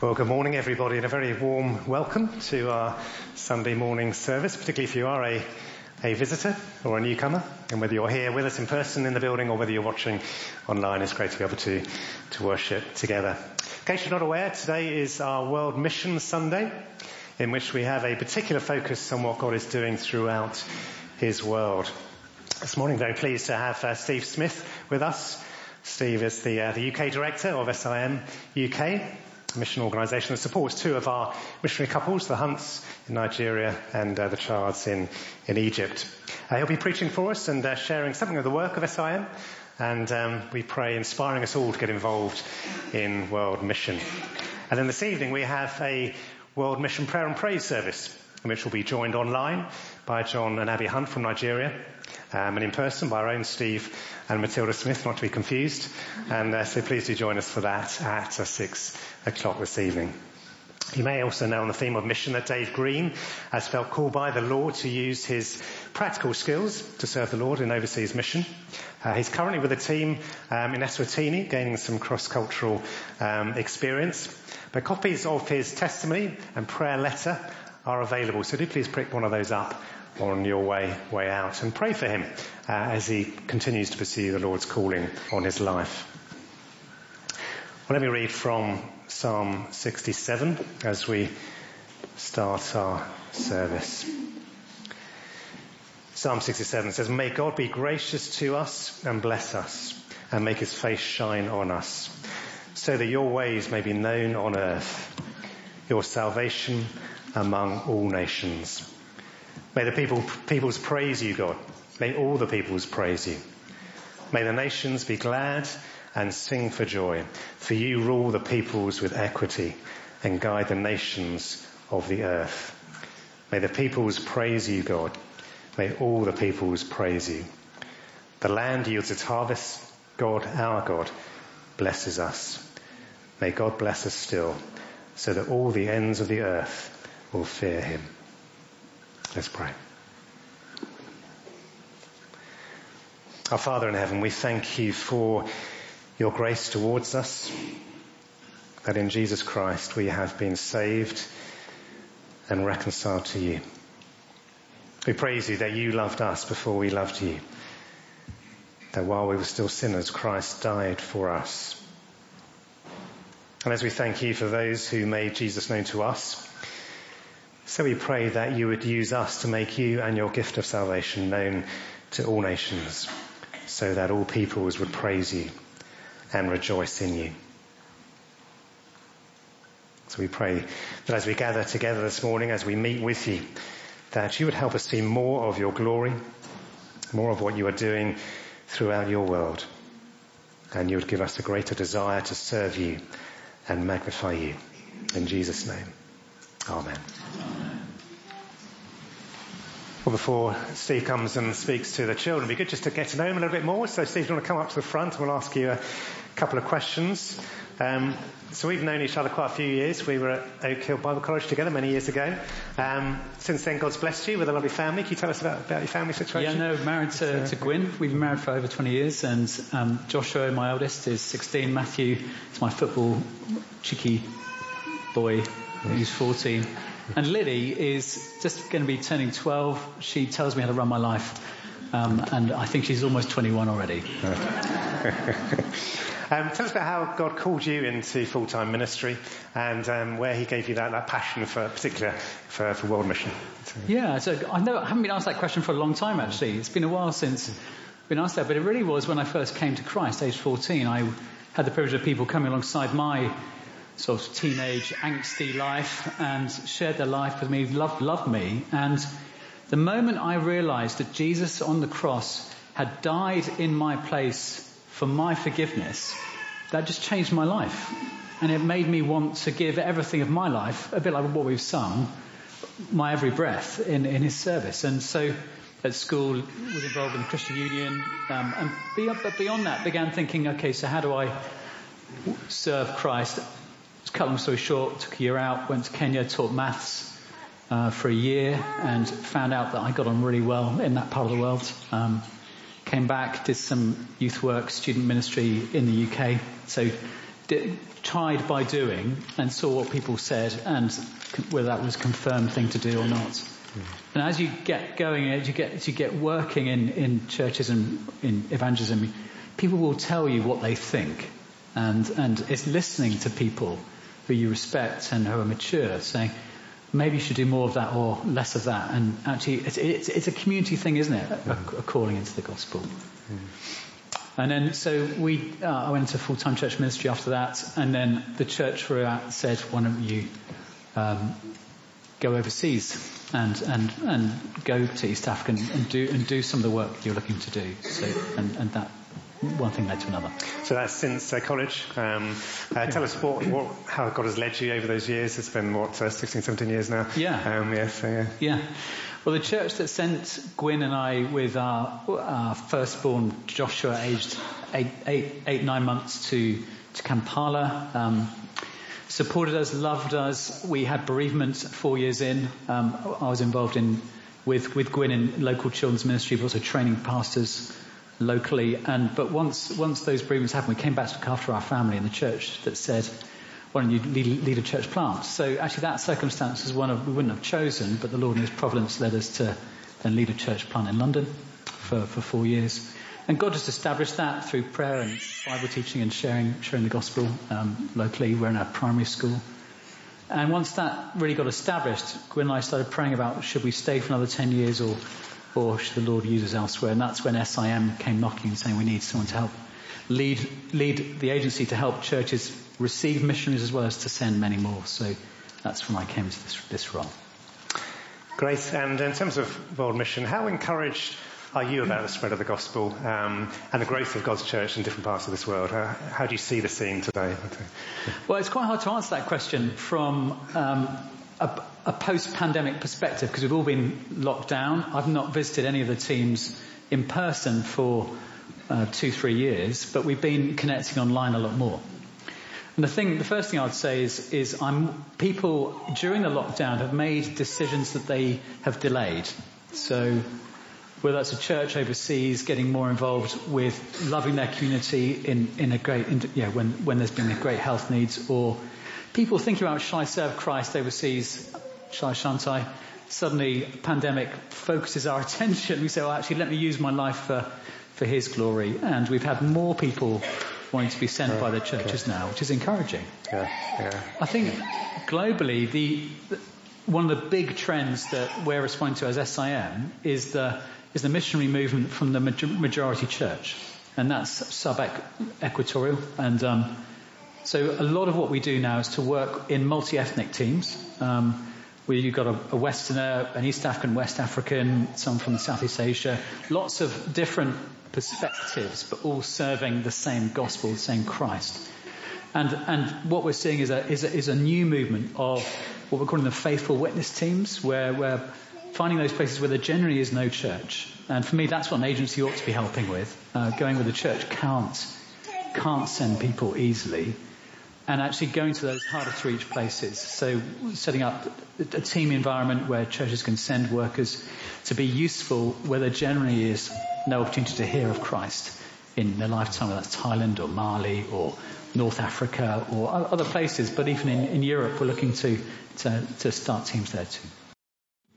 Well, good morning, everybody, and a very warm welcome to our Sunday morning service, particularly if you are a, a visitor or a newcomer, and whether you're here with us in person in the building or whether you're watching online, it's great to be able to, to worship together. In case you're not aware, today is our World Mission Sunday, in which we have a particular focus on what God is doing throughout His world. This morning, very pleased to have uh, Steve Smith with us. Steve is the, uh, the UK director of SIM UK, mission organisation that supports two of our missionary couples, the Hunts in Nigeria and uh, the Chards in, in Egypt. Uh, he'll be preaching for us and uh, sharing something of the work of SIM and um, we pray inspiring us all to get involved in world mission. And then this evening we have a world mission prayer and praise service which we'll be joined online by John and Abby Hunt from Nigeria um, and in person by our own Steve and Matilda Smith, not to be confused. And uh, so please do join us for that at uh, six o'clock this evening. You may also know on the theme of mission that Dave Green has felt called by the Lord to use his practical skills to serve the Lord in overseas mission. Uh, he's currently with a team um, in Eswatini, gaining some cross-cultural um, experience. But copies of his testimony and prayer letter are available, so do please pick one of those up on your way way out and pray for him uh, as he continues to pursue the Lord's calling on his life. Well, let me read from Psalm 67 as we start our service. Psalm 67 says, May God be gracious to us and bless us and make his face shine on us so that your ways may be known on earth, your salvation among all nations. May the people, peoples praise you, God. May all the peoples praise you. May the nations be glad and sing for joy. For you rule the peoples with equity and guide the nations of the earth. May the peoples praise you, God. May all the peoples praise you. The land yields its harvest. God, our God, blesses us. May God bless us still so that all the ends of the earth will fear him. Let's pray. Our Father in heaven, we thank you for your grace towards us, that in Jesus Christ we have been saved and reconciled to you. We praise you that you loved us before we loved you. That while we were still sinners, Christ died for us. And as we thank you for those who made Jesus known to us, so we pray that you would use us to make you and your gift of salvation known to all nations, so that all peoples would praise you and rejoice in you. So we pray that as we gather together this morning, as we meet with you, that you would help us see more of your glory, more of what you are doing throughout your world, and you would give us a greater desire to serve you and magnify you. In Jesus' name. Amen. Well, before Steve comes and speaks to the children, it'd be good just to get to know him a little bit more. So, Steve, do you want to come up to the front and we'll ask you a couple of questions. Um, so we've known each other quite a few years. We were at Oak Hill Bible College together many years ago. Um, since then, God's blessed you with a lovely family. Can you tell us about, about your family situation? Yeah, no, married to, to Gwyn. We've been married for over 20 years, and um, Joshua, my eldest, is 16. Matthew is my football cheeky boy, who's 14. And Lily is just going to be turning 12. She tells me how to run my life. Um, and I think she's almost 21 already. Um, tell us about how God called you into full-time ministry and um, where He gave you that, that passion for, particular for, for world mission. Yeah, so I know I haven't been asked that question for a long time actually. It's been a while since I've been asked that, but it really was when I first came to Christ, age 14. I had the privilege of people coming alongside my sort of teenage angsty life and shared their life with me, loved, loved me. And the moment I realized that Jesus on the cross had died in my place for my forgiveness, that just changed my life. And it made me want to give everything of my life, a bit like what we've sung, my every breath in, in his service. And so at school was involved in the Christian Union, um, and beyond, but beyond that began thinking, okay, so how do I serve Christ? To cut long story short, took a year out, went to Kenya, taught maths uh, for a year, and found out that I got on really well in that part of the world. Um, came back, did some youth work, student ministry in the UK. So did, tried by doing and saw what people said and whether that was a confirmed thing to do or not. Mm. And as you get going, as you get, as you get working in, in churches and in evangelism, people will tell you what they think. And, and it's listening to people who you respect and who are mature saying, maybe you should do more of that or less of that. And actually, it's, it's, it's a community thing, isn't it? A, a calling into the gospel. Mm. And then, so we, uh, I went into full-time church ministry after that, and then the church throughout said, why don't you um, go overseas and, and, and go to East Africa and, and, do, and do some of the work you're looking to do. So, and, and that one thing led to another. So that's since uh, college. Um, uh, tell us what, what, how God has led you over those years. It's been, what, uh, 16, 17 years now? Yeah. Um, yeah, so, yeah. Yeah. Well, the church that sent Gwyn and I with our, our firstborn Joshua, aged eight, eight, eight, nine months, to to Kampala, um, supported us, loved us. We had bereavement four years in. Um, I was involved in with with Gwyn in local children's ministry, but also training pastors locally. And but once once those bereavements happened, we came back to look after our family in the church that said why don't you lead, lead, a church plant? So actually that circumstance was one of, we wouldn't have chosen, but the Lord in His providence led us to then lead a church plant in London for, for four years. And God just established that through prayer and Bible teaching and sharing, sharing the gospel um, locally. We're in a primary school. And once that really got established, Gwyn and I started praying about should we stay for another 10 years or, the Lord uses elsewhere? And that's when SIM came knocking and saying we need someone to help lead, lead the agency to help churches receive missionaries as well as to send many more. So that's when I came to this, this role. Great. And in terms of world mission, how encouraged are you about the spread of the gospel um, and the growth of God's church in different parts of this world? How, how do you see the scene today? Well, it's quite hard to answer that question from um, a, a post-pandemic perspective because we've all been locked down. I've not visited any of the teams in person for uh, two, three years, but we've been connecting online a lot more. And the thing, the first thing I'd say is, is I'm, people during the lockdown have made decisions that they have delayed. So whether that's a church overseas getting more involved with loving their community in, in a great, in, when, when there's been a great health needs or people thinking about shall I serve Christ overseas? Shall I, shan't I? Suddenly pandemic focuses our attention. We say, well actually let me use my life for, for His glory. And we've had more people wanting to be sent by the churches okay. now, which is encouraging. Yeah, yeah. I think globally, the, the, one of the big trends that we're responding to as SIM is the is the missionary movement from the majority church, and that's sub-equatorial. And um, so a lot of what we do now is to work in multi-ethnic teams. Um, where you've got a, a, Westerner, an East African, West African, some from Southeast Asia, lots of different perspectives, but all serving the same gospel, the same Christ. And, and what we're seeing is a, is a, is a new movement of what we're calling the faithful witness teams, where we're finding those places where there generally is no church. And for me, that's what an agency ought to be helping with. Uh, going with the church can't, can't send people easily. And actually going to those harder to reach places. So setting up a team environment where churches can send workers to be useful where there generally is no opportunity to hear of Christ in their lifetime, whether that's Thailand or Mali or North Africa or other places. But even in, in Europe, we're looking to, to, to start teams there too.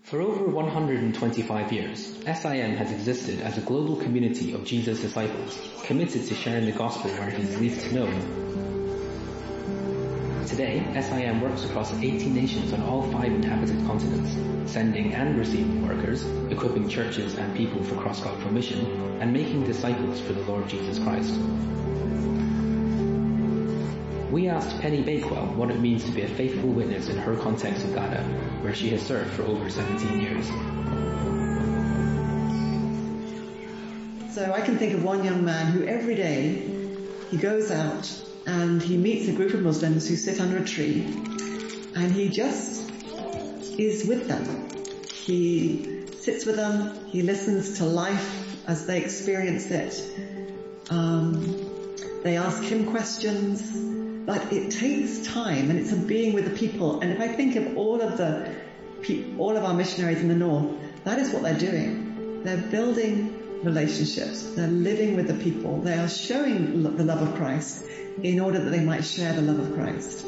For over 125 years, SIM has existed as a global community of Jesus' disciples, committed to sharing the gospel where is least known Today, SIM works across 18 nations on all five inhabited continents, sending and receiving workers, equipping churches and people for cross-cultural mission, and making disciples for the Lord Jesus Christ. We asked Penny Bakewell what it means to be a faithful witness in her context of Ghana, where she has served for over 17 years. So I can think of one young man who every day he goes out and he meets a group of Muslims who sit under a tree and he just is with them. He sits with them, he listens to life as they experience it. Um, they ask him questions, but it takes time and it's a being with the people. And if I think of all of the, all of our missionaries in the north, that is what they're doing. They're building relationships. They're living with the people. They are showing the love of Christ in order that they might share the love of Christ.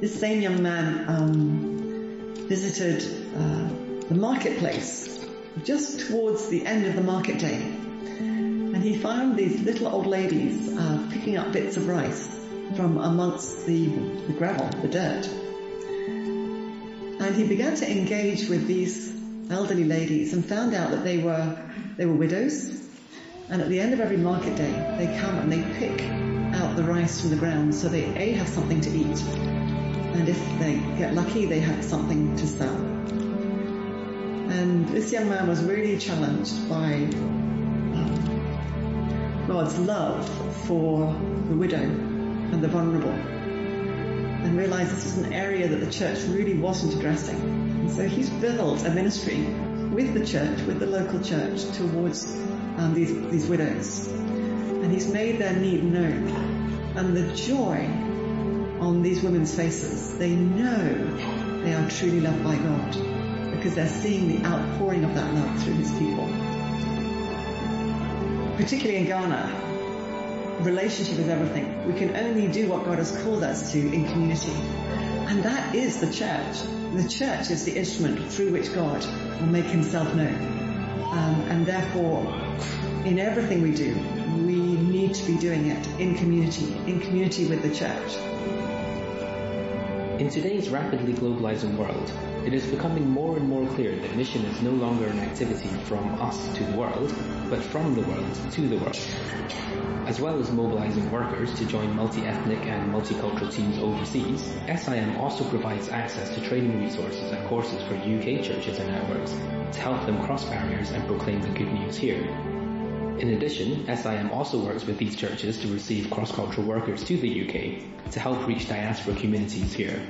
This same young man um, visited uh, the marketplace just towards the end of the market day. And he found these little old ladies uh, picking up bits of rice from amongst the, the gravel, the dirt. And he began to engage with these elderly ladies and found out that they were, they were widows. And at the end of every market day, they come and they pick out the rice from the ground so they A, have something to eat. And if they get lucky, they have something to sell. And this young man was really challenged by um, God's love for the widow and the vulnerable and realized this is an area that the church really wasn't addressing. And so he's built a ministry with the church, with the local church towards um, these, these widows. And he's made their need known. And the joy on these women's faces, they know they are truly loved by God because they're seeing the outpouring of that love through his people. Particularly in Ghana, relationship is everything. We can only do what God has called us to in community. And that is the church. The church is the instrument through which God will make himself known. Um, and therefore, in everything we do, we need to be doing it in community, in community with the church. In today's rapidly globalizing world, it is becoming more and more clear that mission is no longer an activity from us to the world, but from the world to the world. As well as mobilizing workers to join multi-ethnic and multicultural teams overseas, SIM also provides access to training resources and courses for UK churches and networks to help them cross barriers and proclaim the good news here. In addition, SIM also works with these churches to receive cross-cultural workers to the UK to help reach diaspora communities here.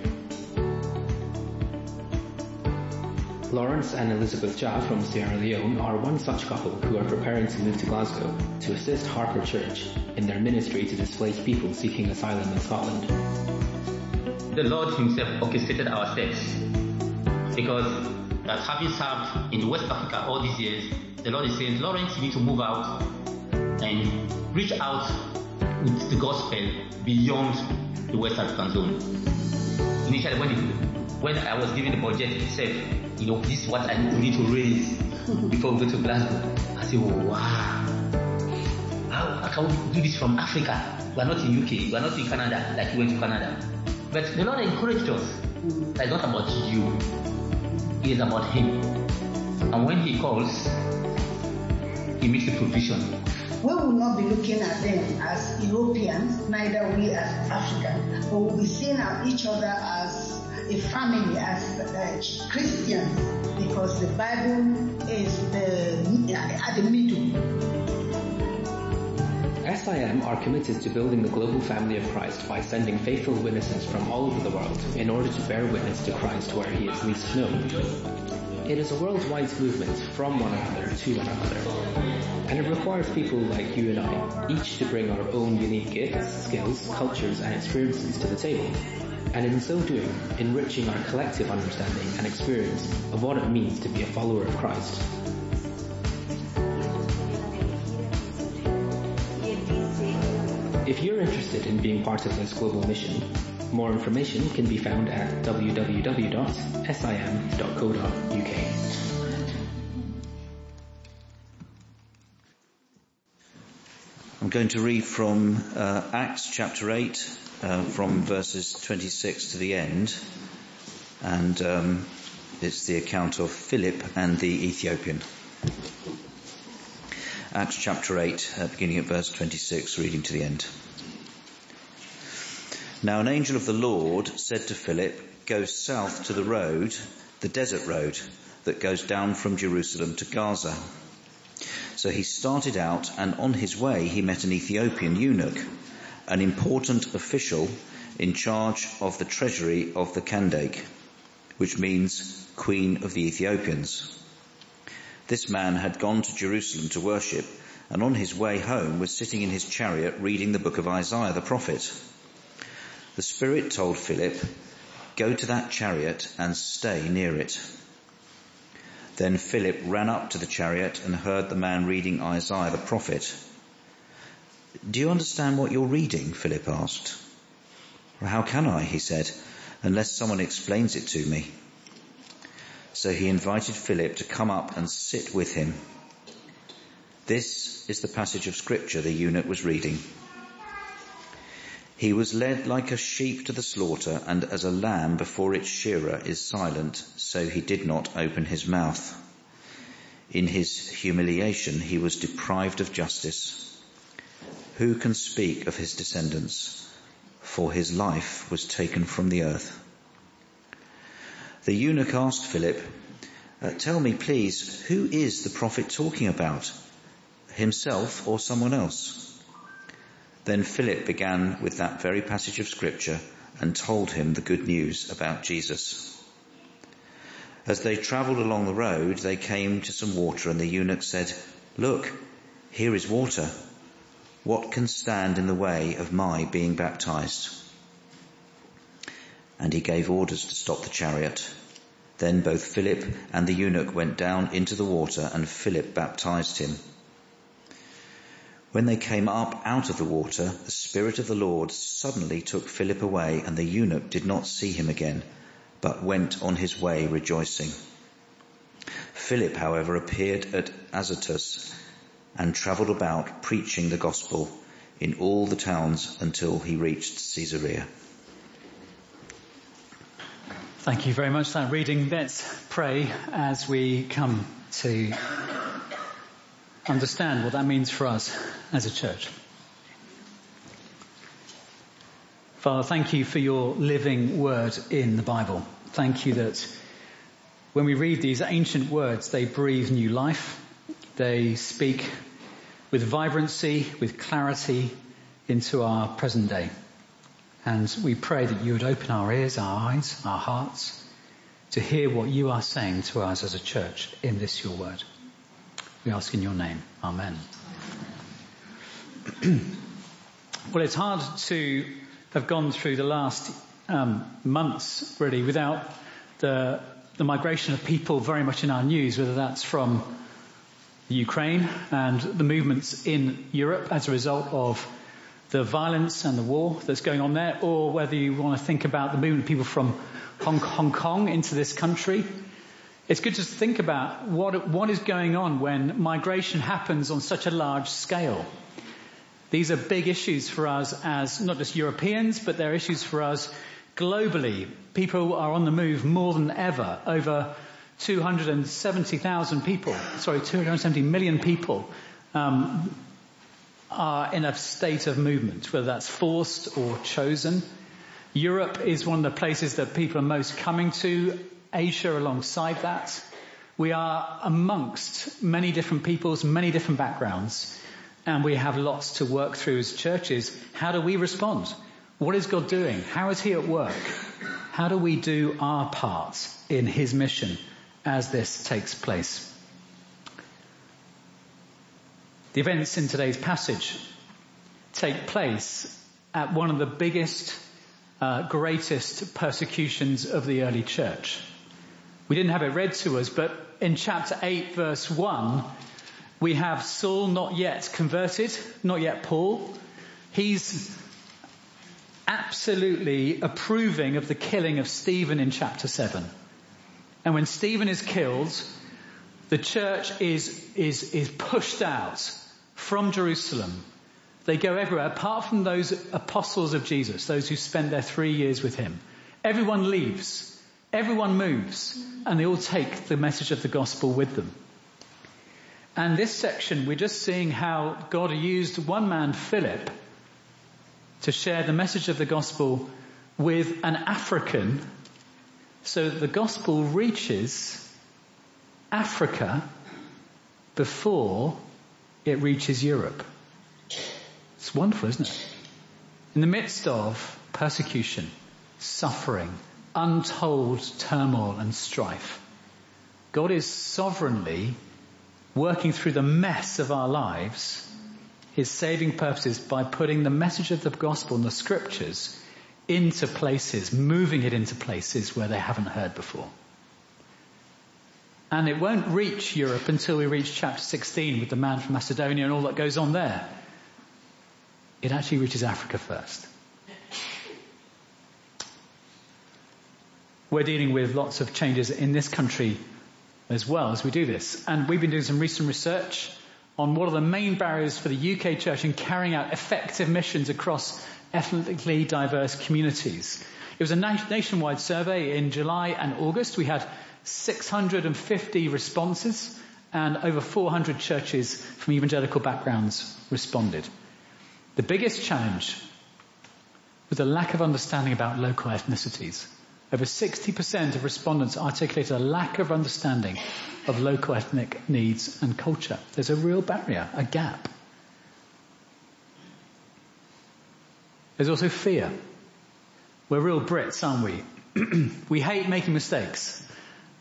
Lawrence and Elizabeth Jha from Sierra Leone are one such couple who are preparing to move to Glasgow to assist Harper Church in their ministry to displaced people seeking asylum in Scotland. The Lord Himself orchestrated our steps because as having served in West Africa all these years, the Lord is saying, Lawrence, you need to move out and reach out with the gospel beyond the West African zone. Initially, when, it, when I was given the budget itself, you know, this is what I need to raise before we go to Glasgow. I said, oh, wow. How, can we do this from Africa? We are not in UK, we are not in Canada, like you went to Canada. But the Lord encouraged us. That it's not about you. Is about Him. And when He calls, He makes the provision. We will not be looking at them as Europeans, neither we as Africans, but we'll be seeing each other as a family as uh, Christians because the Bible is the, at the middle. SIM are committed to building the global family of Christ by sending faithful witnesses from all over the world in order to bear witness to Christ where he is least known. It is a worldwide movement from one another to one another. And it requires people like you and I, each to bring our own unique gifts, skills, cultures and experiences to the table and in so doing, enriching our collective understanding and experience of what it means to be a follower of Christ. If you're interested in being part of this global mission, more information can be found at www.sim.co.uk. I'm going to read from uh, Acts chapter 8, uh, from verses 26 to the end, and um, it's the account of Philip and the Ethiopian. Acts chapter 8, uh, beginning at verse 26, reading to the end. Now an angel of the Lord said to Philip, go south to the road, the desert road, that goes down from Jerusalem to Gaza. So he started out and on his way he met an Ethiopian eunuch an important official in charge of the treasury of the Kandake, which means Queen of the Ethiopians. This man had gone to Jerusalem to worship and on his way home was sitting in his chariot reading the book of Isaiah the prophet. The Spirit told Philip, go to that chariot and stay near it. Then Philip ran up to the chariot and heard the man reading Isaiah the prophet. Do you understand what you're reading? Philip asked. How can I, he said, unless someone explains it to me? So he invited Philip to come up and sit with him. This is the passage of scripture the eunuch was reading. He was led like a sheep to the slaughter, and as a lamb before its shearer is silent, so he did not open his mouth. In his humiliation he was deprived of justice. Who can speak of his descendants? For his life was taken from the earth. The eunuch asked Philip, uh, Tell me please, who is the prophet talking about? Himself or someone else? Then Philip began with that very passage of scripture and told him the good news about Jesus. As they travelled along the road, they came to some water and the eunuch said, look, here is water. What can stand in the way of my being baptized? And he gave orders to stop the chariot. Then both Philip and the eunuch went down into the water and Philip baptized him. When they came up out of the water, the Spirit of the Lord suddenly took Philip away, and the eunuch did not see him again, but went on his way rejoicing. Philip, however, appeared at Azotus and travelled about preaching the gospel in all the towns until he reached Caesarea. Thank you very much for that reading. Let's pray as we come to understand what that means for us as a church. Father, thank you for your living word in the Bible. Thank you that when we read these ancient words, they breathe new life. They speak with vibrancy, with clarity into our present day. And we pray that you would open our ears, our eyes, our hearts to hear what you are saying to us as a church in this your word. We ask in your name. Amen. well, it's hard to have gone through the last um, months really without the, the migration of people very much in our news, whether that's from Ukraine and the movements in Europe as a result of the violence and the war that's going on there, or whether you want to think about the movement of people from Hong, Hong Kong into this country it's good to think about what, what is going on when migration happens on such a large scale. These are big issues for us as not just Europeans, but they're issues for us globally. People are on the move more than ever. Over 270,000 people, sorry, 270 million people um, are in a state of movement, whether that's forced or chosen. Europe is one of the places that people are most coming to Asia alongside that. We are amongst many different peoples, many different backgrounds, and we have lots to work through as churches. How do we respond? What is God doing? How is He at work? How do we do our part in His mission as this takes place? The events in today's passage take place at one of the biggest, uh, greatest persecutions of the early church. We didn't have it read to us, but in chapter 8 verse 1, we have Saul not yet converted, not yet Paul. He's absolutely approving of the killing of Stephen in chapter 7. And when Stephen is killed, the church is, is, is pushed out from Jerusalem. They go everywhere, apart from those apostles of Jesus, those who spent their three years with him. Everyone leaves. Everyone moves and they all take the message of the gospel with them. And this section, we're just seeing how God used one man, Philip, to share the message of the gospel with an African so that the gospel reaches Africa before it reaches Europe. It's wonderful, isn't it? In the midst of persecution, suffering, untold turmoil and strife. God is sovereignly working through the mess of our lives, his saving purposes by putting the message of the gospel and the scriptures into places, moving it into places where they haven't heard before. And it won't reach Europe until we reach chapter 16 with the man from Macedonia and all that goes on there. It actually reaches Africa first. We're dealing with lots of changes in this country as well as we do this. And we've been doing some recent research on what are the main barriers for the UK church in carrying out effective missions across ethnically diverse communities. It was a nationwide survey in July and August. We had 650 responses and over 400 churches from evangelical backgrounds responded. The biggest challenge was a lack of understanding about local ethnicities. Over 60% of respondents articulated a lack of understanding of local ethnic needs and culture. There's a real barrier, a gap. There's also fear. We're real Brits, aren't we? we hate making mistakes.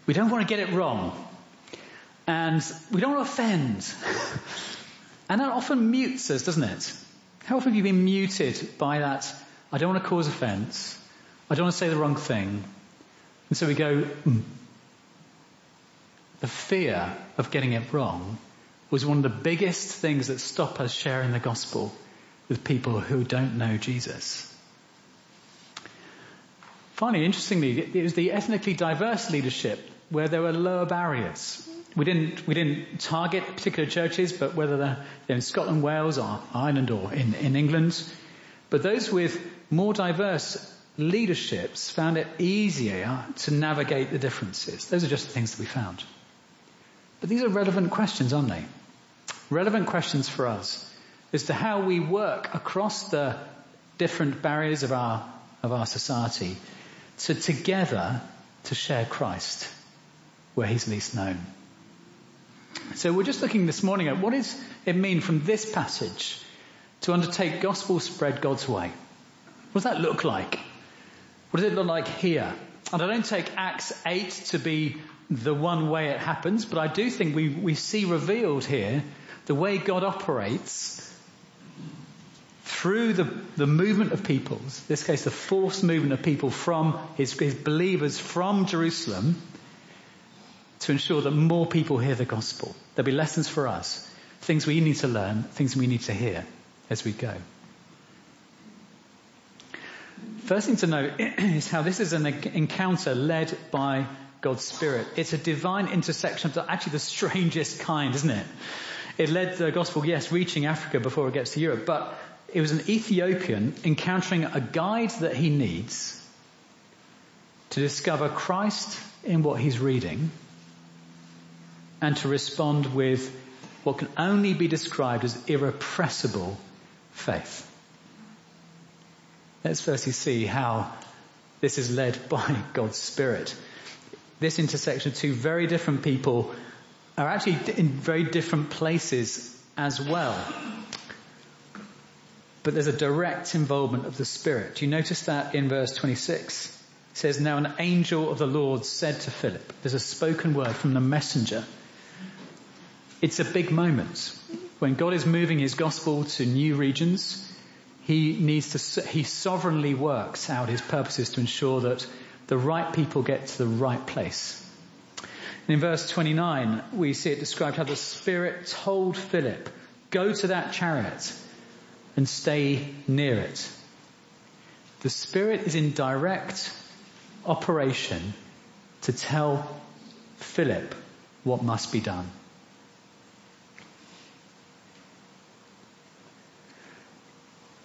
We don't want to get it wrong. And we don't want to offend. and that often mutes us, doesn't it? How often have you been muted by that, I don't want to cause offence, I don't want to say the wrong thing. And so we go, mm. the fear of getting it wrong was one of the biggest things that stop us sharing the gospel with people who don't know Jesus. Finally, interestingly, it was the ethnically diverse leadership where there were lower barriers. We didn't, we didn't target particular churches, but whether they're in Scotland, Wales, or Ireland, or in, in England. But those with more diverse leaderships found it easier to navigate the differences. Those are just the things that we found. But these are relevant questions, aren't they? Relevant questions for us as to how we work across the different barriers of our, of our society to together to share Christ where he's least known. So we're just looking this morning at what does it mean from this passage to undertake gospel spread God's way? What does that look like? What does it look like here? And I don't take Acts 8 to be the one way it happens, but I do think we, we see revealed here the way God operates through the, the movement of peoples, in this case the forced movement of people from his, his believers from Jerusalem to ensure that more people hear the gospel. There'll be lessons for us, things we need to learn, things we need to hear as we go. First thing to note is how this is an encounter led by God's Spirit. It's a divine intersection of actually the strangest kind, isn't it? It led the gospel, yes, reaching Africa before it gets to Europe, but it was an Ethiopian encountering a guide that he needs to discover Christ in what he's reading and to respond with what can only be described as irrepressible faith. Let's firstly see how this is led by God's Spirit. This intersection of two very different people are actually in very different places as well. But there's a direct involvement of the Spirit. Do you notice that in verse 26? It says, Now an angel of the Lord said to Philip, there's a spoken word from the messenger. It's a big moment. When God is moving his gospel to new regions, he needs to, he sovereignly works out his purposes to ensure that the right people get to the right place. And in verse 29, we see it described how the Spirit told Philip, go to that chariot and stay near it. The Spirit is in direct operation to tell Philip what must be done.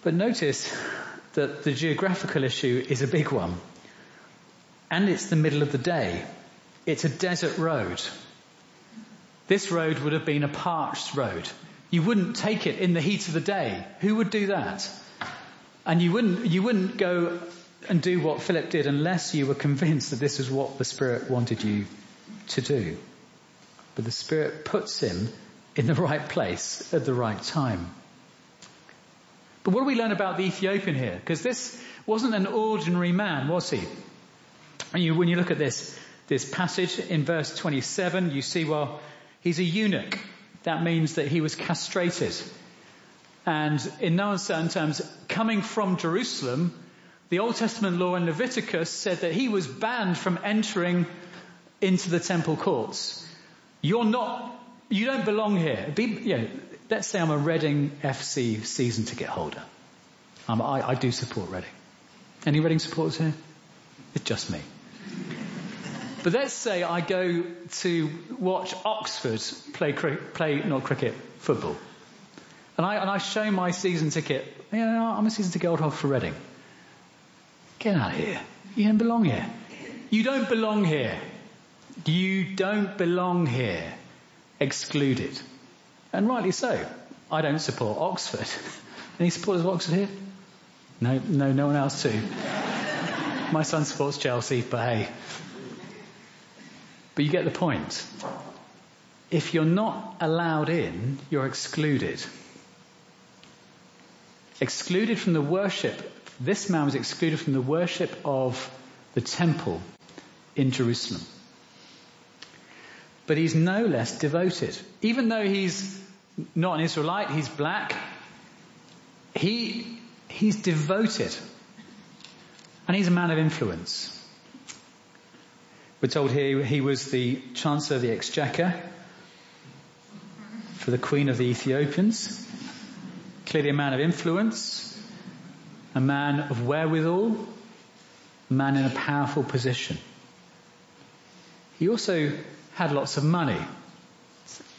But notice that the geographical issue is a big one. And it's the middle of the day. It's a desert road. This road would have been a parched road. You wouldn't take it in the heat of the day. Who would do that? And you wouldn't, you wouldn't go and do what Philip did unless you were convinced that this is what the Spirit wanted you to do. But the Spirit puts him in the right place at the right time. But what do we learn about the Ethiopian here? Because this wasn't an ordinary man, was he? And you, when you look at this, this passage in verse 27, you see, well, he's a eunuch. That means that he was castrated. And in no uncertain terms, coming from Jerusalem, the Old Testament law in Leviticus said that he was banned from entering into the temple courts. You're not, you don't belong here. Be, you know, let's say I'm a Reading FC season ticket holder. I, I do support Reading. Any Reading supporters here? It's just me. But let's say I go to watch Oxford play, play not cricket, football. And I, and I show my season ticket. You know, I'm a season ticket holder for Reading. Get out of here. You don't belong here. You don't belong here. You don't belong here. Excluded. And rightly so. I don't support Oxford. Any supporters of Oxford here? No, no, no one else too. My son supports Chelsea, but hey. But you get the point. If you're not allowed in, you're excluded. Excluded from the worship. This man was excluded from the worship of the temple in Jerusalem. But he's no less devoted. Even though he's not an Israelite, he's black, he, he's devoted. And he's a man of influence. We're told here he was the Chancellor of the Exchequer for the Queen of the Ethiopians. Clearly a man of influence, a man of wherewithal, a man in a powerful position. He also had lots of money.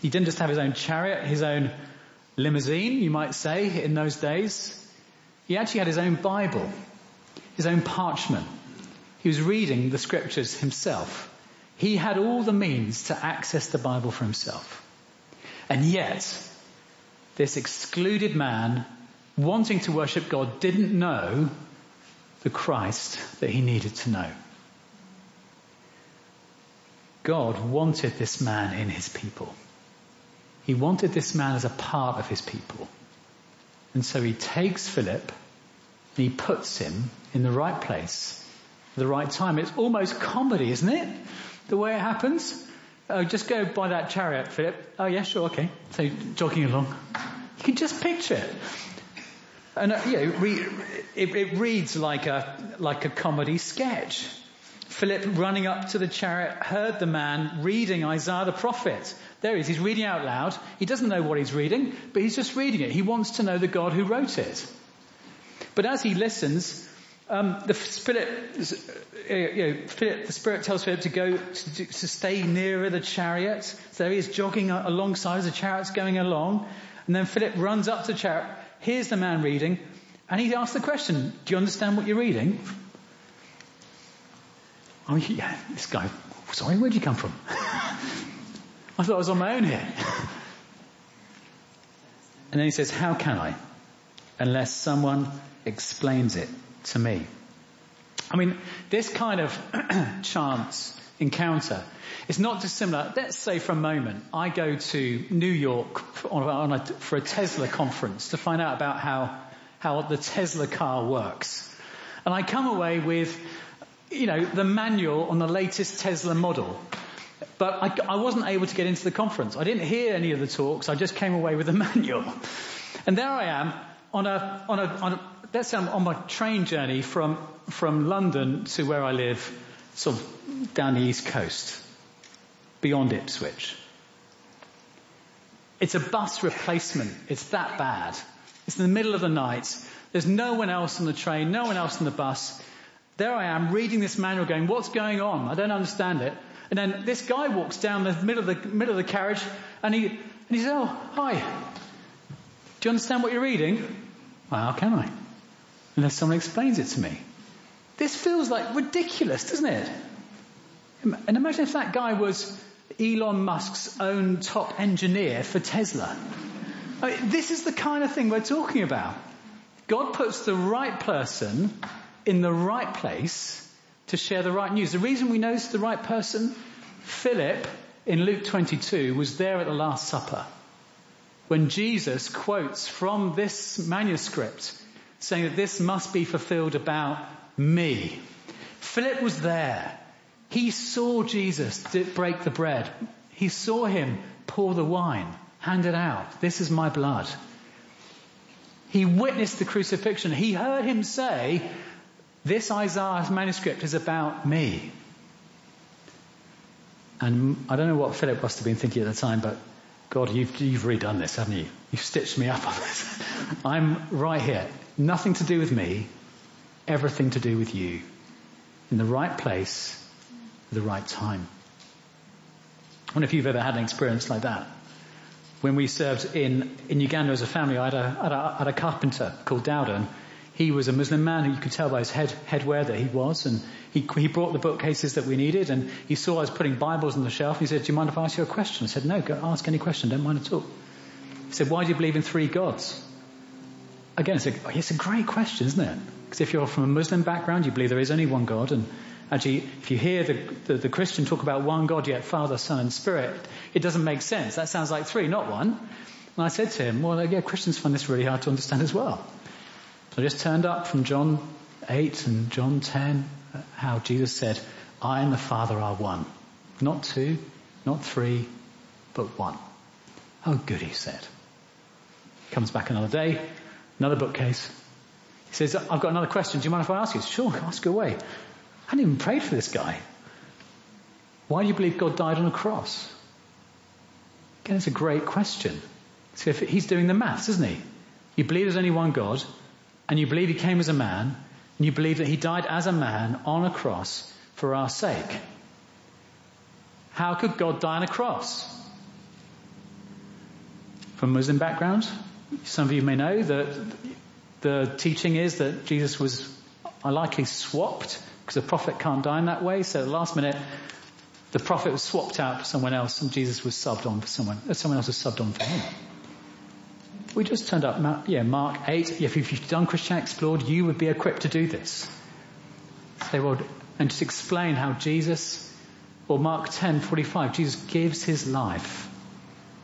He didn't just have his own chariot, his own limousine, you might say, in those days. He actually had his own Bible, his own parchment. He was reading the scriptures himself. He had all the means to access the Bible for himself. And yet, this excluded man, wanting to worship God, didn't know the Christ that he needed to know. God wanted this man in his people. He wanted this man as a part of his people. And so he takes Philip and he puts him in the right place, the right time. It's almost comedy, isn't it? The way it happens. Oh, just go by that chariot, Philip. Oh yeah, sure, okay. So jogging along. You can just picture it. And uh, you know, it, it reads like a like a comedy sketch. Philip, running up to the chariot, heard the man reading Isaiah the prophet. There he is. He's reading out loud. He doesn't know what he's reading, but he's just reading it. He wants to know the God who wrote it. But as he listens, um, the Spirit, uh, you know, Philip, the Spirit tells Philip to go to, to, stay nearer the chariot. So he is jogging alongside as the chariot's going along, and then Philip runs up to the chariot. Here's the man reading, and he asks the question: "Do you understand what you're reading?" Oh, yeah, this guy, sorry, where'd you come from? I thought I was on my own here. and then he says, how can I? Unless someone explains it to me. I mean, this kind of chance encounter is not dissimilar. Let's say for a moment, I go to New York for, a, for a Tesla conference to find out about how, how the Tesla car works. And I come away with you know, the manual on the latest Tesla model. But I, I, wasn't able to get into the conference. I didn't hear any of the talks. I just came away with the manual. And there I am on a, on a, on a let's say I'm on my train journey from, from London to where I live, sort of down the east coast, beyond Ipswich. It's a bus replacement. It's that bad. It's in the middle of the night. There's no one else on the train, no one else on the bus. There I am reading this manual going, what's going on? I don't understand it. And then this guy walks down the middle of the, middle of the carriage and he, and he says, oh, hi. Do you understand what you're reading? Well, how can I? Unless someone explains it to me. This feels like ridiculous, doesn't it? And imagine if that guy was Elon Musk's own top engineer for Tesla. I mean, this is the kind of thing we're talking about. God puts the right person in the right place to share the right news. The reason we know it's the right person, Philip in Luke 22 was there at the Last Supper when Jesus quotes from this manuscript saying that this must be fulfilled about me. Philip was there. He saw Jesus break the bread. He saw him pour the wine, hand it out. This is my blood. He witnessed the crucifixion. He heard him say, this Isaiah manuscript is about me. And I don't know what Philip must have been thinking at the time, but God, you've, you've redone this, haven't you? You've stitched me up on this. I'm right here. Nothing to do with me, everything to do with you. In the right place, at the right time. I wonder if you've ever had an experience like that. When we served in, in Uganda as a family, I had a, had a, had a carpenter called Dowden. He was a Muslim man who you could tell by his head, headwear that he was. And he, he brought the bookcases that we needed and he saw I was putting Bibles on the shelf. He said, do you mind if I ask you a question? I said, no, go ask any question. Don't mind at all. He said, why do you believe in three gods? Again, it's a, it's a great question, isn't it? Because if you're from a Muslim background, you believe there is only one God. And actually, if you hear the, the, the Christian talk about one God, yet Father, Son and Spirit, it doesn't make sense. That sounds like three, not one. And I said to him, well, yeah, Christians find this really hard to understand as well. So I just turned up from John 8 and John 10 how Jesus said, I and the Father are one. Not two, not three, but one. Oh good, he said. Comes back another day, another bookcase. He says, I've got another question. Do you mind if I ask you? Sure, ask away. I hadn't even prayed for this guy. Why do you believe God died on a cross? Again, it's a great question. So if he's doing the maths, isn't he? You believe there's only one God, and you believe he came as a man, and you believe that he died as a man on a cross for our sake. How could God die on a cross? From Muslim background, some of you may know that the teaching is that Jesus was likely swapped because a prophet can't die in that way. So at the last minute, the prophet was swapped out for someone else and Jesus was subbed on for someone, someone else was subbed on for him. We just turned up, yeah, Mark 8. If you've done Christianity Explored, you would be equipped to do this. Say, well, and just explain how Jesus, or Mark 10, 45, Jesus gives his life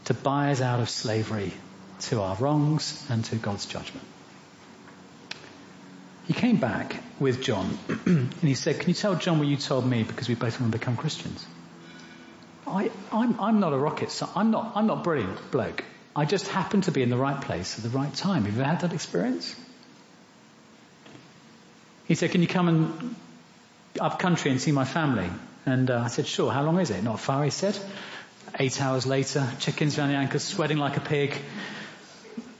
to buy us out of slavery to our wrongs and to God's judgment. He came back with John and he said, can you tell John what you told me because we both want to become Christians? I, I'm, I'm not a rocket, so I'm not, I'm not brilliant bloke. I just happened to be in the right place at the right time. Have you ever had that experience? He said, can you come and up country and see my family? And uh, I said, sure. How long is it? Not far, he said. Eight hours later, chickens around the ankles, sweating like a pig.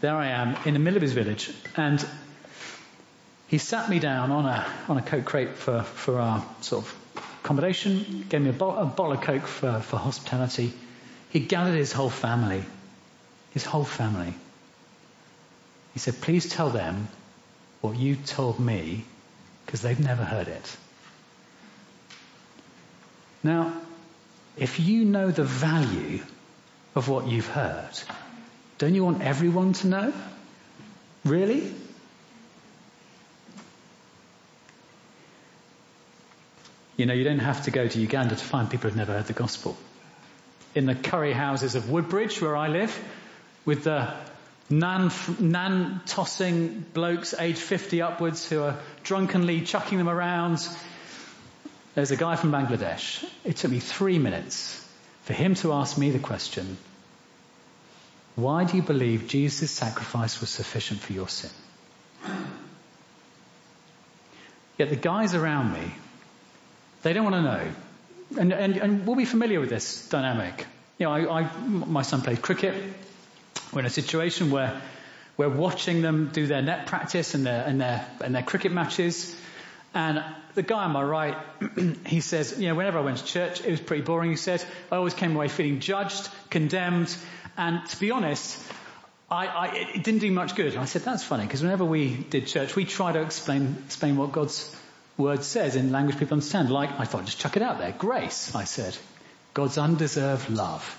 There I am in the middle of his village. And he sat me down on a, on a Coke crate for, for our sort of accommodation, gave me a, bo- a bottle of Coke for, for hospitality. He gathered his whole family his whole family. He said, please tell them what you told me because they've never heard it. Now, if you know the value of what you've heard, don't you want everyone to know? Really? You know, you don't have to go to Uganda to find people who've never heard the gospel. In the curry houses of Woodbridge, where I live, with the nan, tossing blokes aged 50 upwards who are drunkenly chucking them around. There's a guy from Bangladesh. It took me three minutes for him to ask me the question, why do you believe Jesus' sacrifice was sufficient for your sin? Yet the guys around me, they don't want to know. And, and, and we'll be familiar with this dynamic. You know, I, I, my son plays cricket. We're in a situation where we're watching them do their net practice and their, and their, and their cricket matches. And the guy on my right, he says, you know, whenever I went to church, it was pretty boring. He said, I always came away feeling judged, condemned, and to be honest, I, I, it didn't do much good. And I said, that's funny, because whenever we did church, we try to explain, explain what God's word says in language people understand. Like, I thought, just chuck it out there. Grace, I said. God's undeserved love.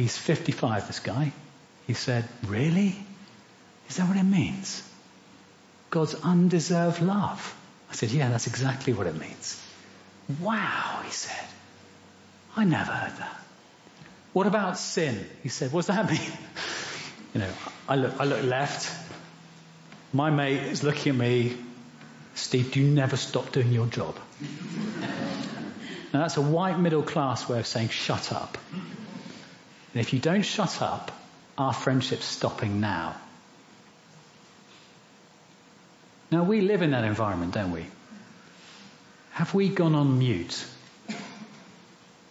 He's 55, this guy. He said, really? Is that what it means? God's undeserved love. I said, yeah, that's exactly what it means. Wow, he said. I never heard that. What about sin? He said, what does that mean? You know, I look, I look left. My mate is looking at me. Steve, do you never stop doing your job? now that's a white middle class way of saying shut up. And if you don't shut up, our friendship's stopping now. Now we live in that environment, don't we? Have we gone on mute?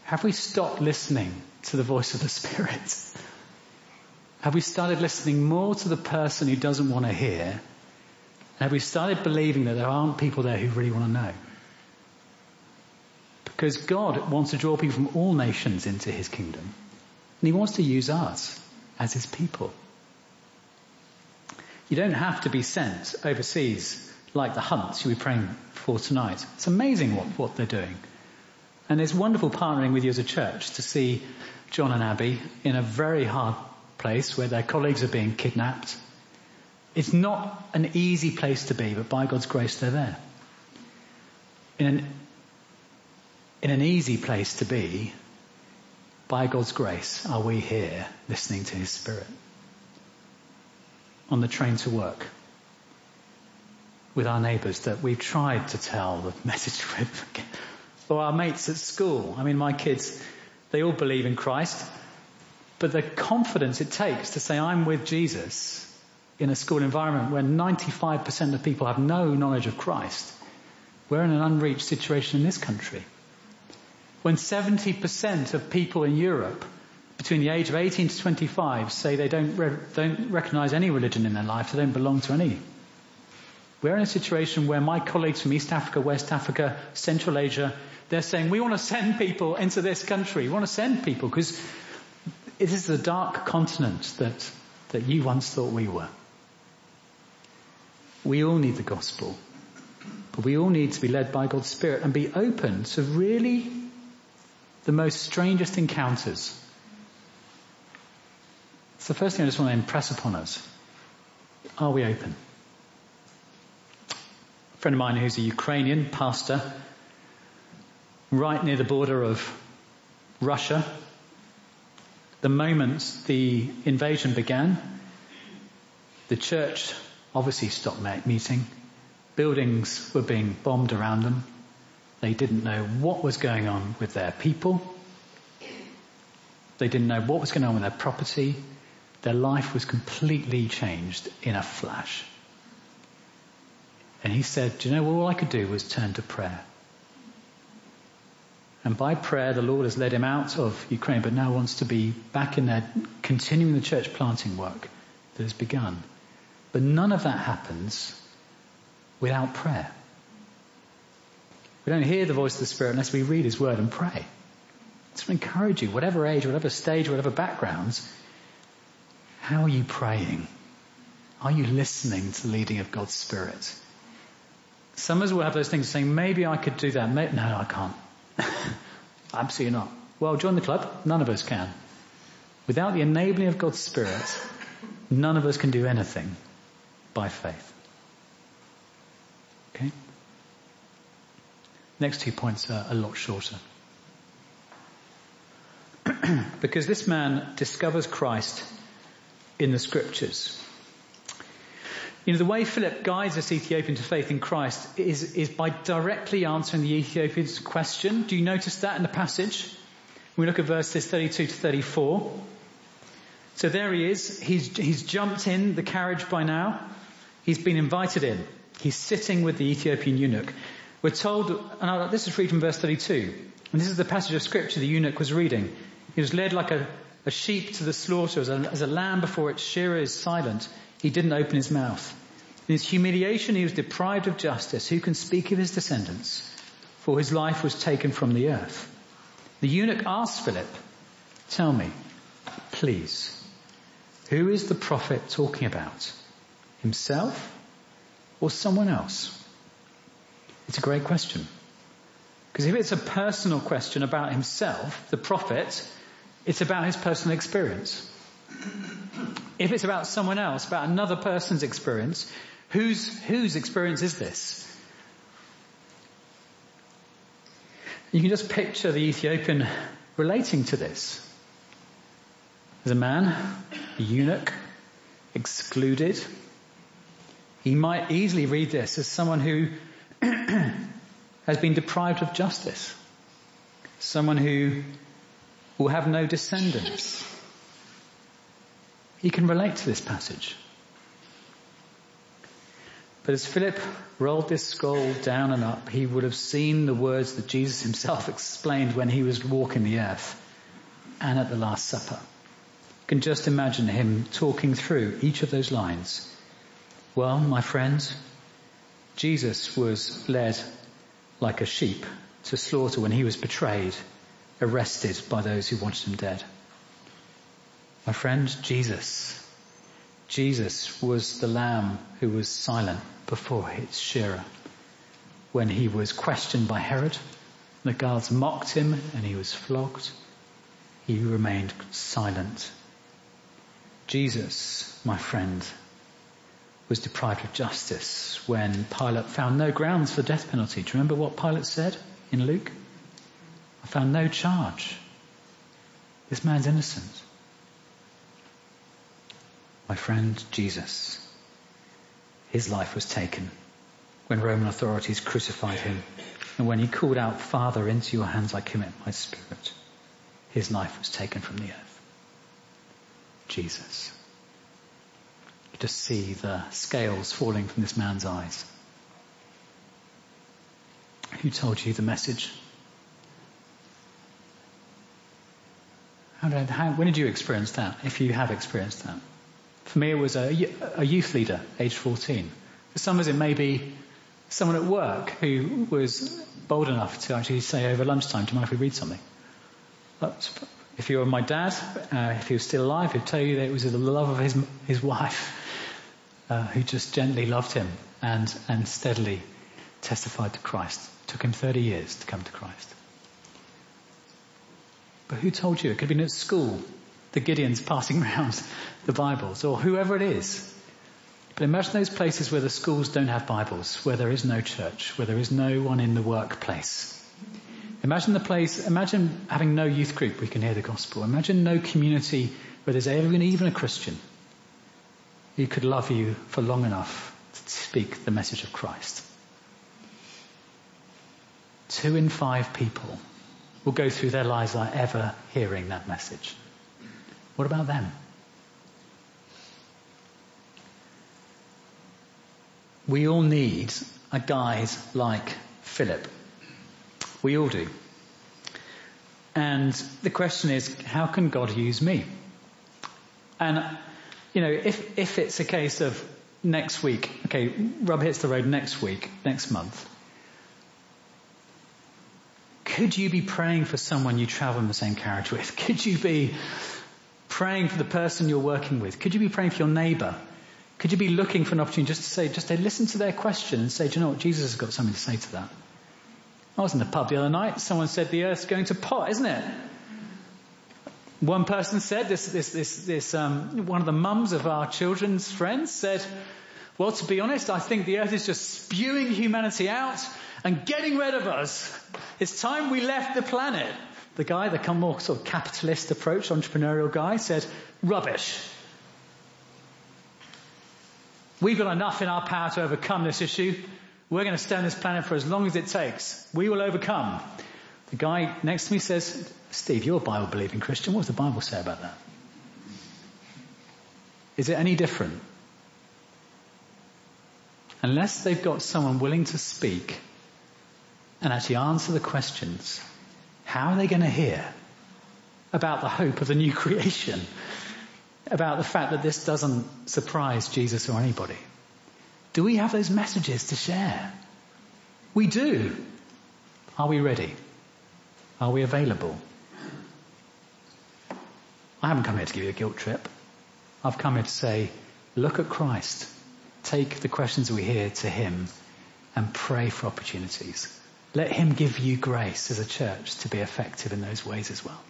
Have we stopped listening to the voice of the Spirit? Have we started listening more to the person who doesn't want to hear? Have we started believing that there aren't people there who really want to know? Because God wants to draw people from all nations into his kingdom. And he wants to use us as his people. You don't have to be sent overseas like the Hunts you'll be praying for tonight. It's amazing what, what they're doing. And it's wonderful partnering with you as a church to see John and Abby in a very hard place where their colleagues are being kidnapped. It's not an easy place to be, but by God's grace they're there. In an, in an easy place to be, by God's grace are we here listening to His Spirit. On the train to work with our neighbours that we've tried to tell the message with or our mates at school. I mean, my kids, they all believe in Christ, but the confidence it takes to say, I'm with Jesus in a school environment where 95% of people have no knowledge of Christ. We're in an unreached situation in this country. When 70% of people in Europe between the age of 18 to 25 say they don't, re- don't recognize any religion in their life, they don't belong to any. We're in a situation where my colleagues from East Africa, West Africa, Central Asia, they're saying, we want to send people into this country. We want to send people because it is the dark continent that, that you once thought we were. We all need the gospel. But we all need to be led by God's Spirit and be open to really the most strangest encounters. It's the first thing I just want to impress upon us. Are we open? A friend of mine who's a Ukrainian pastor right near the border of Russia. The moment the invasion began, the church obviously stopped meeting. Buildings were being bombed around them. They didn't know what was going on with their people. They didn't know what was going on with their property. Their life was completely changed in a flash. And he said, Do you know, all I could do was turn to prayer. And by prayer, the Lord has led him out of Ukraine, but now wants to be back in there, continuing the church planting work that has begun. But none of that happens without prayer. We don't hear the voice of the Spirit unless we read His Word and pray. So I encourage you, whatever age, whatever stage, whatever backgrounds, how are you praying? Are you listening to the leading of God's Spirit? Some of us will have those things saying, maybe I could do that. Maybe, no, I can't. Absolutely not. Well, join the club. None of us can. Without the enabling of God's Spirit, none of us can do anything by faith. Next two points are a lot shorter. because this man discovers Christ in the scriptures. You know, the way Philip guides this Ethiopian to faith in Christ is, is by directly answering the Ethiopian's question. Do you notice that in the passage? We look at verses 32 to 34. So there he is. He's, he's jumped in the carriage by now. He's been invited in. He's sitting with the Ethiopian eunuch. We're told, and this is read from verse 32. And this is the passage of scripture the eunuch was reading. He was led like a, a sheep to the slaughter, as a, as a lamb before its shearer is silent. He didn't open his mouth. In his humiliation, he was deprived of justice. Who can speak of his descendants? For his life was taken from the earth. The eunuch asked Philip, tell me, please, who is the prophet talking about? Himself or someone else? It's a great question. Because if it's a personal question about himself, the prophet, it's about his personal experience. If it's about someone else, about another person's experience, whose, whose experience is this? You can just picture the Ethiopian relating to this. As a man, a eunuch, excluded. He might easily read this as someone who has been deprived of justice. Someone who will have no descendants. He can relate to this passage. But as Philip rolled this scroll down and up, he would have seen the words that Jesus himself explained when he was walking the earth and at the Last Supper. You can just imagine him talking through each of those lines. Well, my friends, Jesus was led like a sheep to slaughter when he was betrayed, arrested by those who wanted him dead. My friend, Jesus. Jesus was the lamb who was silent before its shearer. When he was questioned by Herod, the guards mocked him and he was flogged. He remained silent. Jesus, my friend, was deprived of justice when Pilate found no grounds for the death penalty. Do you remember what Pilate said in Luke? I found no charge. This man's innocent. My friend Jesus, his life was taken when Roman authorities crucified him and when he called out, Father, into your hands I commit my spirit. His life was taken from the earth. Jesus to see the scales falling from this man's eyes. Who told you the message? How did, how, when did you experience that, if you have experienced that? For me, it was a, a youth leader, age 14. For some it may be someone at work who was bold enough to actually say over lunchtime, do you mind if we read something? But if you were my dad, uh, if he was still alive, he'd tell you that it was the love of his, his wife uh, who just gently loved him and, and steadily testified to Christ. It took him 30 years to come to Christ. But who told you? It could have been at school, the Gideons passing around the Bibles, or whoever it is. But imagine those places where the schools don't have Bibles, where there is no church, where there is no one in the workplace. Imagine the place, imagine having no youth group you can hear the gospel. Imagine no community where there's even a Christian who could love you for long enough to speak the message of Christ. Two in five people will go through their lives without ever hearing that message. What about them? We all need a guide like Philip. We all do. And the question is, how can God use me? And you know, if, if it's a case of next week, okay, rub hits the road next week, next month, could you be praying for someone you travel in the same carriage with? Could you be praying for the person you're working with? Could you be praying for your neighbor? Could you be looking for an opportunity just to say, just to listen to their question and say, do you know what? Jesus has got something to say to that. I was in the pub the other night. Someone said the earth's going to pot, isn't it? One person said, this, this, this, this um, one of the mums of our children's friends said, well, to be honest, I think the earth is just spewing humanity out and getting rid of us. It's time we left the planet. The guy, the more sort of capitalist approach, entrepreneurial guy, said, rubbish. We've got enough in our power to overcome this issue. We're going to stay on this planet for as long as it takes. We will overcome. The guy next to me says, Steve, you're a Bible believing Christian. What does the Bible say about that? Is it any different? Unless they've got someone willing to speak and actually answer the questions, how are they going to hear about the hope of the new creation? About the fact that this doesn't surprise Jesus or anybody? Do we have those messages to share? We do. Are we ready? Are we available? I haven't come here to give you a guilt trip. I've come here to say, look at Christ. Take the questions we hear to Him and pray for opportunities. Let Him give you grace as a church to be effective in those ways as well.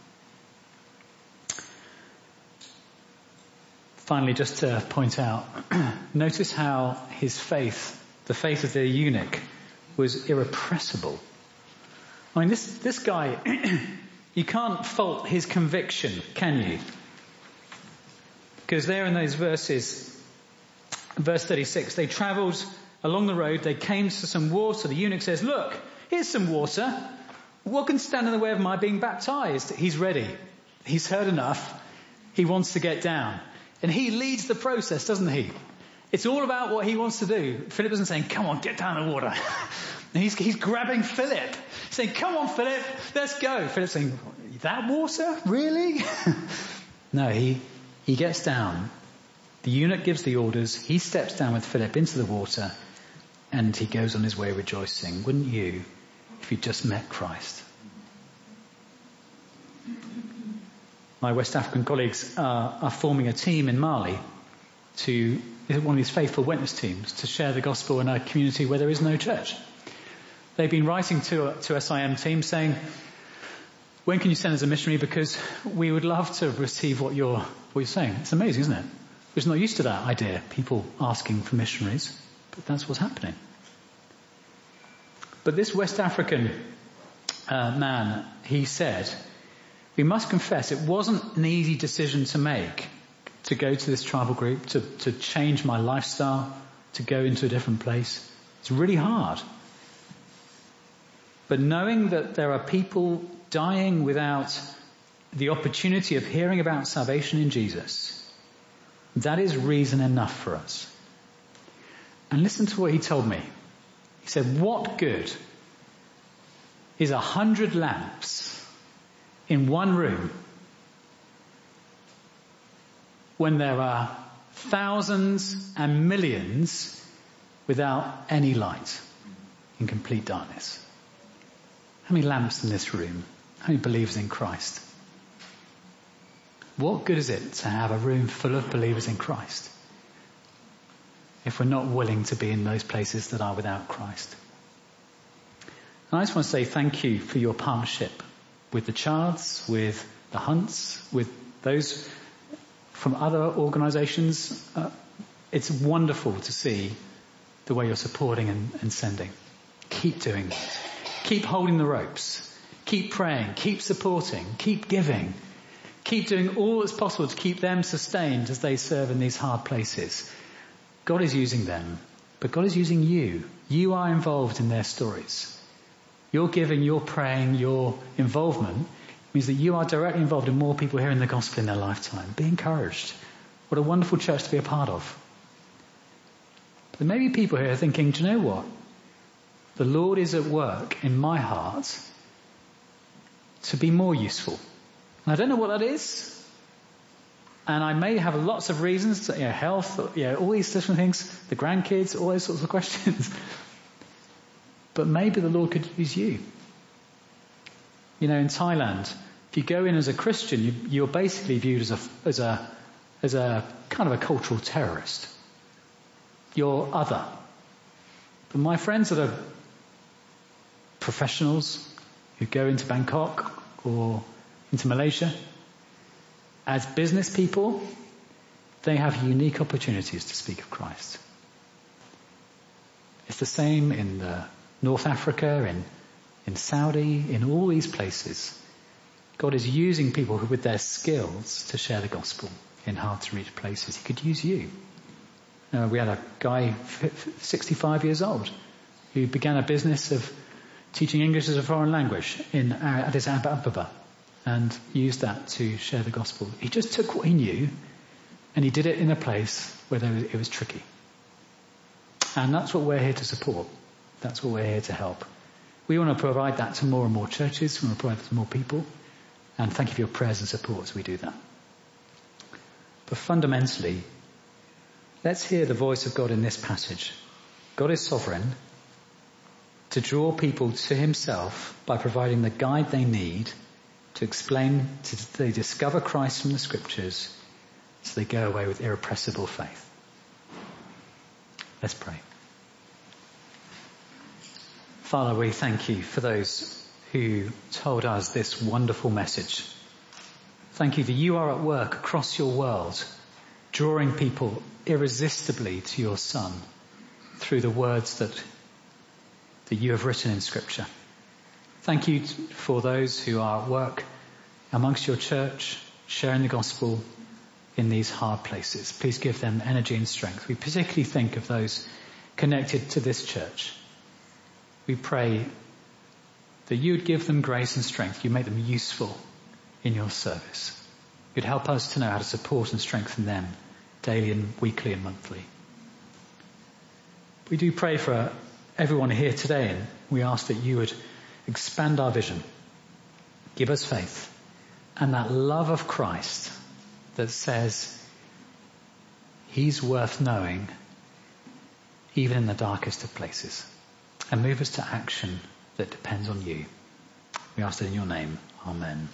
Finally, just to point out, notice how his faith, the faith of the eunuch, was irrepressible. I mean, this, this guy, You can't fault his conviction, can you? Because there in those verses, verse 36, they travelled along the road, they came to some water. The eunuch says, look, here's some water. What can stand in the way of my being baptized? He's ready. He's heard enough. He wants to get down. And he leads the process, doesn't he? It's all about what he wants to do. Philip isn't saying, come on, get down the water. he's, he's grabbing Philip, saying, come on, Philip, let's go. Philip's saying, that water? Really? no, he, he gets down. The eunuch gives the orders. He steps down with Philip into the water and he goes on his way rejoicing. Wouldn't you if you'd just met Christ? My West African colleagues are, are forming a team in Mali to one of these faithful witness teams to share the gospel in a community where there is no church. They've been writing to, to SIM team saying, when can you send us a missionary? Because we would love to receive what you're, what you're saying. It's amazing, isn't it? We're not used to that idea, people asking for missionaries, but that's what's happening. But this West African uh, man, he said, we must confess it wasn't an easy decision to make to go to this tribal group, to, to change my lifestyle, to go into a different place. It's really hard. But knowing that there are people dying without the opportunity of hearing about salvation in Jesus, that is reason enough for us. And listen to what he told me. He said, what good is a hundred lamps in one room when there are thousands and millions without any light in complete darkness? How many lamps in this room? How many believers in Christ? What good is it to have a room full of believers in Christ if we're not willing to be in those places that are without Christ? And I just want to say thank you for your partnership with the Chards, with the Hunts, with those from other organisations. Uh, it's wonderful to see the way you're supporting and, and sending. Keep doing that. Keep holding the ropes. Keep praying. Keep supporting. Keep giving. Keep doing all that's possible to keep them sustained as they serve in these hard places. God is using them, but God is using you. You are involved in their stories. Your giving, your praying, your involvement means that you are directly involved in more people hearing the gospel in their lifetime. Be encouraged. What a wonderful church to be a part of. But there may be people here thinking, do you know what? The Lord is at work in my heart to be more useful. And I don't know what that is. And I may have lots of reasons, you know, health, you know, all these different things, the grandkids, all those sorts of questions. but maybe the Lord could use you. You know, in Thailand, if you go in as a Christian, you, are basically viewed as a, as a, as a kind of a cultural terrorist. You're other. But my friends that are professionals who go into Bangkok or into Malaysia, as business people, they have unique opportunities to speak of Christ. It's the same in North Africa, in, in Saudi, in all these places. God is using people who, with their skills to share the gospel in hard to reach places. He could use you. Uh, we had a guy, 65 years old, who began a business of teaching English as a foreign language in uh, Addis Ababa and used that to share the gospel. He just took what he knew and he did it in a place where it was tricky. And that's what we're here to support. That's what we're here to help. We want to provide that to more and more churches. We want to provide it to more people. And thank you for your prayers and support as we do that. But fundamentally, let's hear the voice of God in this passage. God is sovereign to draw people to himself by providing the guide they need to explain, to, they discover Christ from the scriptures so they go away with irrepressible faith. Let's pray. Father, we thank you for those who told us this wonderful message. Thank you that you are at work across your world, drawing people irresistibly to your Son through the words that that you have written in Scripture. Thank you for those who are at work amongst your church, sharing the gospel in these hard places. Please give them energy and strength. We particularly think of those connected to this church. We pray that you would give them grace and strength. You make them useful in your service. You'd help us to know how to support and strengthen them daily and weekly and monthly. we do pray for everyone here today, and we ask that you would expand our vision, give us faith, and that love of Christ that says he's worth knowing even in the darkest of places, and move us to action that depends on you. We ask it in your name. Amen.